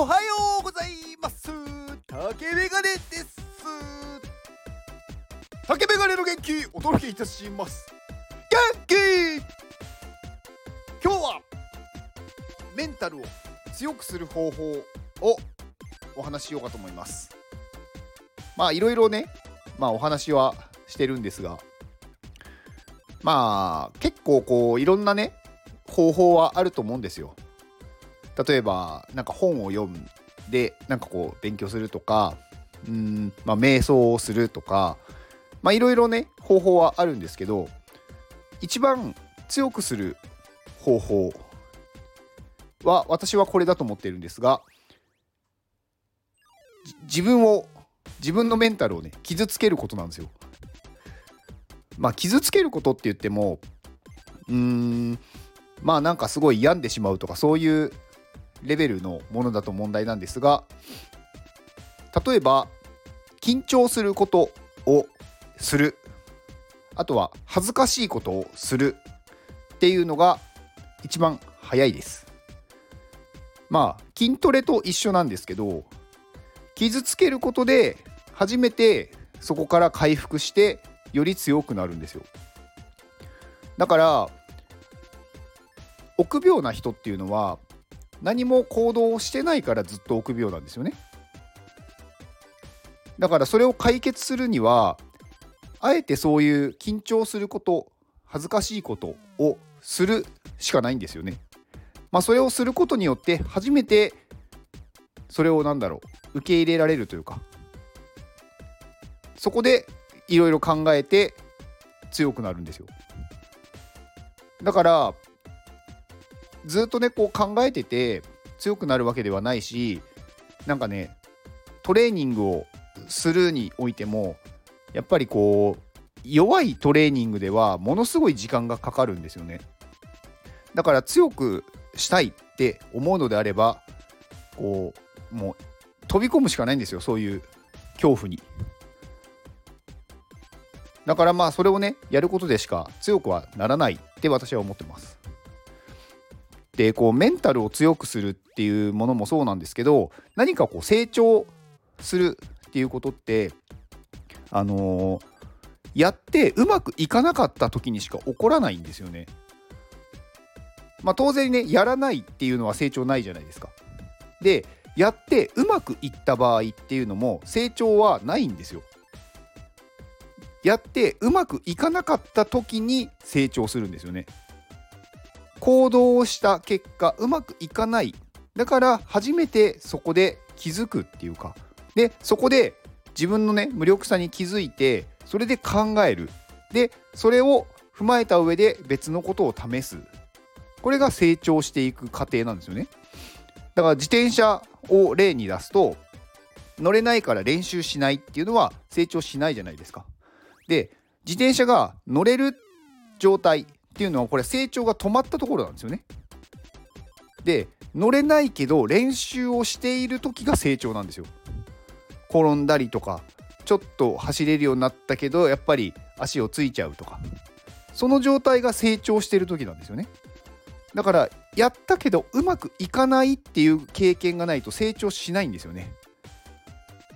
おはようございます。竹メガネです。竹メガネの元気お届けいたします。元気今日はメンタルを強くする方法をお話ししようかと思います。まあいろいろねまあお話はしてるんですが。まあ結構こういろんなね方法はあると思うんですよ。例えばなんか本を読んでなんかこう勉強するとかうんまあ瞑想をするとかまあいろいろね方法はあるんですけど一番強くする方法は私はこれだと思っているんですが自分を自分のメンタルをね傷つけることなんですよ。まあ傷つけることって言ってもうーんまあなんかすごい病んでしまうとかそういうレベルのものだと問題なんですが例えば緊張することをする。あとは恥ずかしいことをする。っていうのが一番早いです。まあ筋トレと一緒なんですけど傷つけることで初めてそこから回復してより強くなるんですよ。だから臆病な人っていうのは何も行動してないからずっと臆病なんですよね。だからそれを解決するにはあえてそういう緊張すること恥ずかしいことをするしかないんですよね。まあそれをすることによって初めてそれを何だろう受け入れられるというかそこでいろいろ考えて強くなるんですよ。だからずっとねこう考えてて強くなるわけではないしなんかねトレーニングをするにおいてもやっぱりこう弱いトレーニングではものすごい時間がかかるんですよね。だから強くしたいって思うのであればこうもう飛び込むしかないんですよそういう恐怖に。だからまあそれをねやることでしか強くはならないって私は思ってます。でこうメンタルを強くするっていうものもそうなんですけど何かこう成長するっていうことってあのー、やってうまくいかなかった時にしか起こらないんですよね。まあ当然ねやらないっていうのは成長ないじゃないですか。でやってうまくいった場合っていうのも成長はないんですよ。やってうまくいかなかった時に成長するんですよね。行動をした結果うまくいかない。だから初めてそこで気づくっていうか。でそこで自分のね無力さに気づいてそれで考える。でそれを踏まえた上で別のことを試す。これが成長していく過程なんですよね。だから自転車を例に出すと乗れないから練習しないっていうのは成長しないじゃないですか。で自転車が乗れる状態っていうのはこれ成長が止まったところなんですよね。で乗れないけど練習をしている時が成長なんですよ。転んだりとかちょっと走れるようになったけどやっぱり足をついちゃうとかその状態が成長してる時なんですよね。だからやったけどうまくいかないっていう経験がないと成長しないんですよね。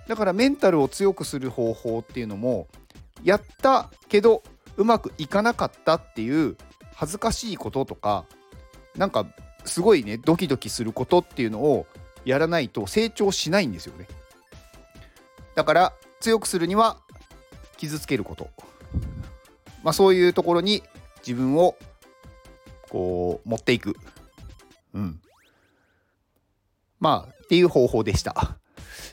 だからメンタルを強くする方法っていうのもやったけどうまくいかなかったっていう恥ずかしいこととかなんかすごいねドキドキすることっていうのをやらないと成長しないんですよね。だから強くするには傷つけること。まあそういうところに自分をこう持っていく。うん。まあっていう方法でした。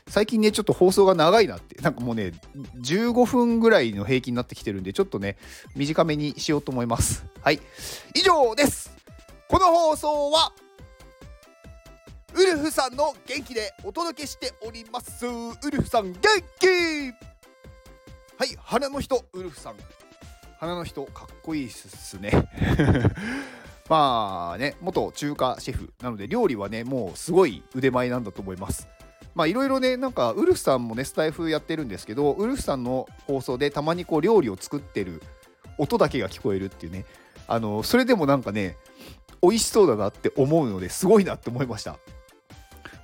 最近ね、ちょっと放送が長いなって、なんかもうね、15分ぐらいの平均になってきてるんで、ちょっとね、短めにしようと思います。はい。以上ですこの放送は、ウルフさんの元気でお届けしております。ウルフさん元気はい、花の人、ウルフさん。花の人、かっこいいっすね。まあね、元中華シェフなので料理はね、もうすごい腕前なんだと思います。まあいろいろねなんかウルフさんもねスタイフやってるんですけどウルフさんの放送でたまにこう料理を作ってる音だけが聞こえるっていうねあのそれでもなんかね美味しそうだなって思うのですごいなって思いました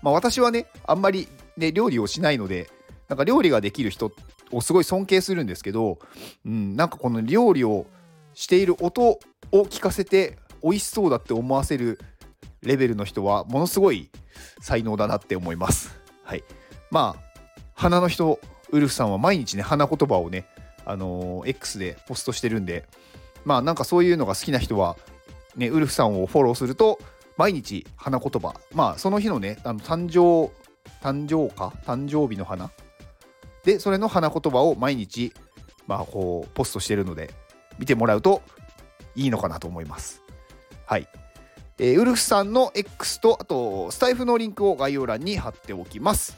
まあ、私はねあんまり、ね、料理をしないのでなんか料理ができる人をすごい尊敬するんですけど、うん、なんかこの料理をしている音を聞かせて美味しそうだって思わせるレベルの人はものすごい才能だなって思います。はい、まあ花の人ウルフさんは毎日ね花言葉をねあのー、X でポストしてるんでまあなんかそういうのが好きな人はねウルフさんをフォローすると毎日花言葉。まあその日のねあの誕生誕生か？誕生日の花でそれの花言葉を毎日まあこうポストしてるので見てもらうといいのかなと思います。はい。えー、ウルフさんの X とあとスタイフのリンクを概要欄に貼っておきます。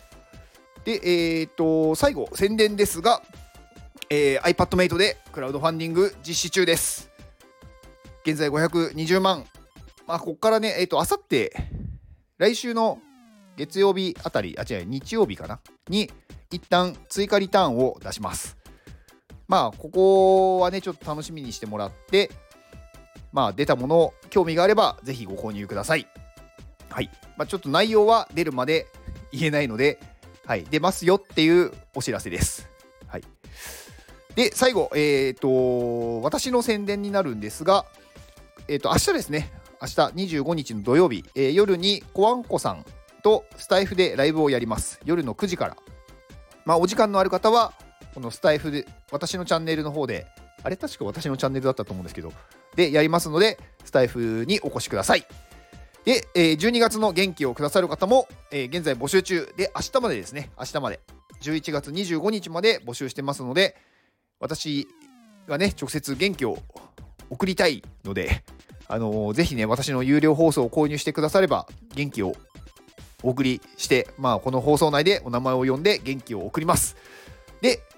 でえっ、ー、と最後宣伝ですが、えー、iPadMate でクラウドファンディング実施中です。現在520万。まあここからねえっ、ー、とあさって来週の月曜日あたりあ違う日曜日かな？に一旦追加リターンを出します。まあここはねちょっと楽しみにしてもらってまあ、出たもの興味があればぜひご購入ください。はい。まあ、ちょっと内容は出るまで言えないので、はい、出ますよっていうお知らせです。はい。で、最後、えっ、ー、と、私の宣伝になるんですが、えっ、ー、と、明日ですね、明日25日の土曜日、えー、夜にコワンコさんとスタイフでライブをやります。夜の9時から。まあ、お時間のある方は、このスタイフで、私のチャンネルの方で、あれ確か私のチャンネルだったと思うんですけど、でやりますので、スタイフにお越しください。で、えー、12月の元気をくださる方も、えー、現在募集中で、明日までですね、明日まで、11月25日まで募集してますので、私がね、直接元気を送りたいので、あのー、ぜひね、私の有料放送を購入してくだされば、元気をお送りして、まあ、この放送内でお名前を呼んで元気を送ります。で、